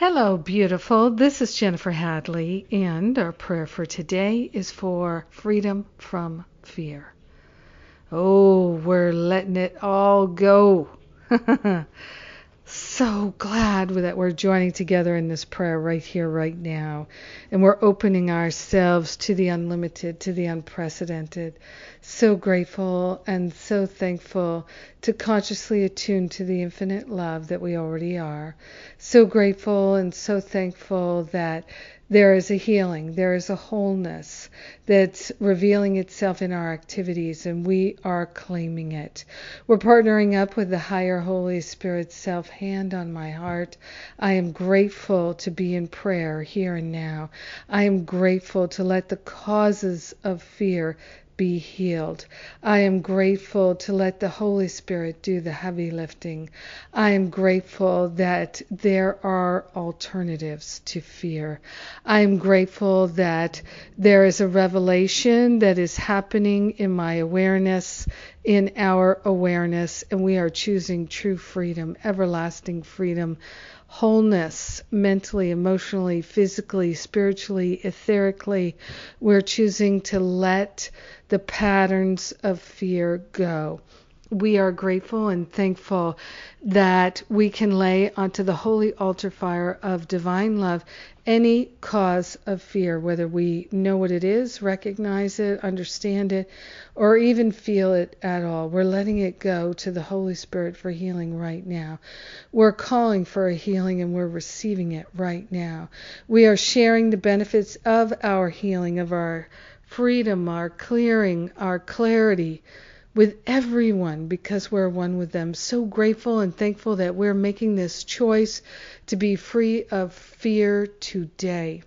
Hello, beautiful. This is Jennifer Hadley, and our prayer for today is for freedom from fear. Oh, we're letting it all go. so glad that we're joining together in this prayer right here, right now. And we're opening ourselves to the unlimited, to the unprecedented. So grateful and so thankful to consciously attune to the infinite love that we already are. So grateful and so thankful that there is a healing, there is a wholeness that's revealing itself in our activities, and we are claiming it. We're partnering up with the higher Holy Spirit self, hand on my heart. I am grateful to be in prayer here and now. I am grateful to let the causes of fear be healed. I am grateful to let the Holy Spirit do the heavy lifting. I am grateful that there are alternatives to fear. I am grateful that there is a revelation that is happening in my awareness, in our awareness, and we are choosing true freedom, everlasting freedom wholeness mentally, emotionally, physically, spiritually, etherically. We're choosing to let the patterns of fear go we are grateful and thankful that we can lay onto the holy altar fire of divine love any cause of fear, whether we know what it is, recognize it, understand it, or even feel it at all. We're letting it go to the Holy Spirit for healing right now. We're calling for a healing and we're receiving it right now. We are sharing the benefits of our healing, of our freedom, our clearing, our clarity with everyone because we're one with them. So grateful and thankful that we're making this choice to be free of fear today.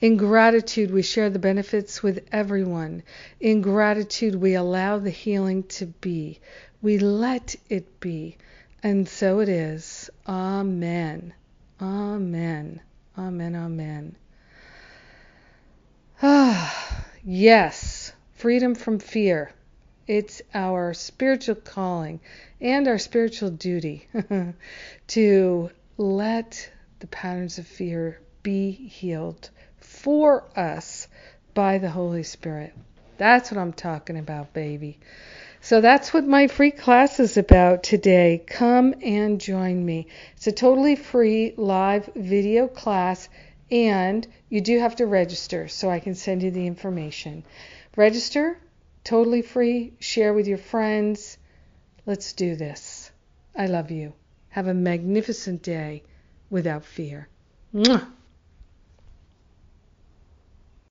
In gratitude, we share the benefits with everyone. In gratitude, we allow the healing to be. We let it be. And so it is. Amen. Amen. Amen. Amen. Ah, yes. Freedom from fear. It's our spiritual calling and our spiritual duty to let the patterns of fear be healed for us by the Holy Spirit. That's what I'm talking about, baby. So that's what my free class is about today. Come and join me. It's a totally free live video class, and you do have to register so I can send you the information. Register Totally free. Share with your friends. Let's do this. I love you. Have a magnificent day without fear. Mwah.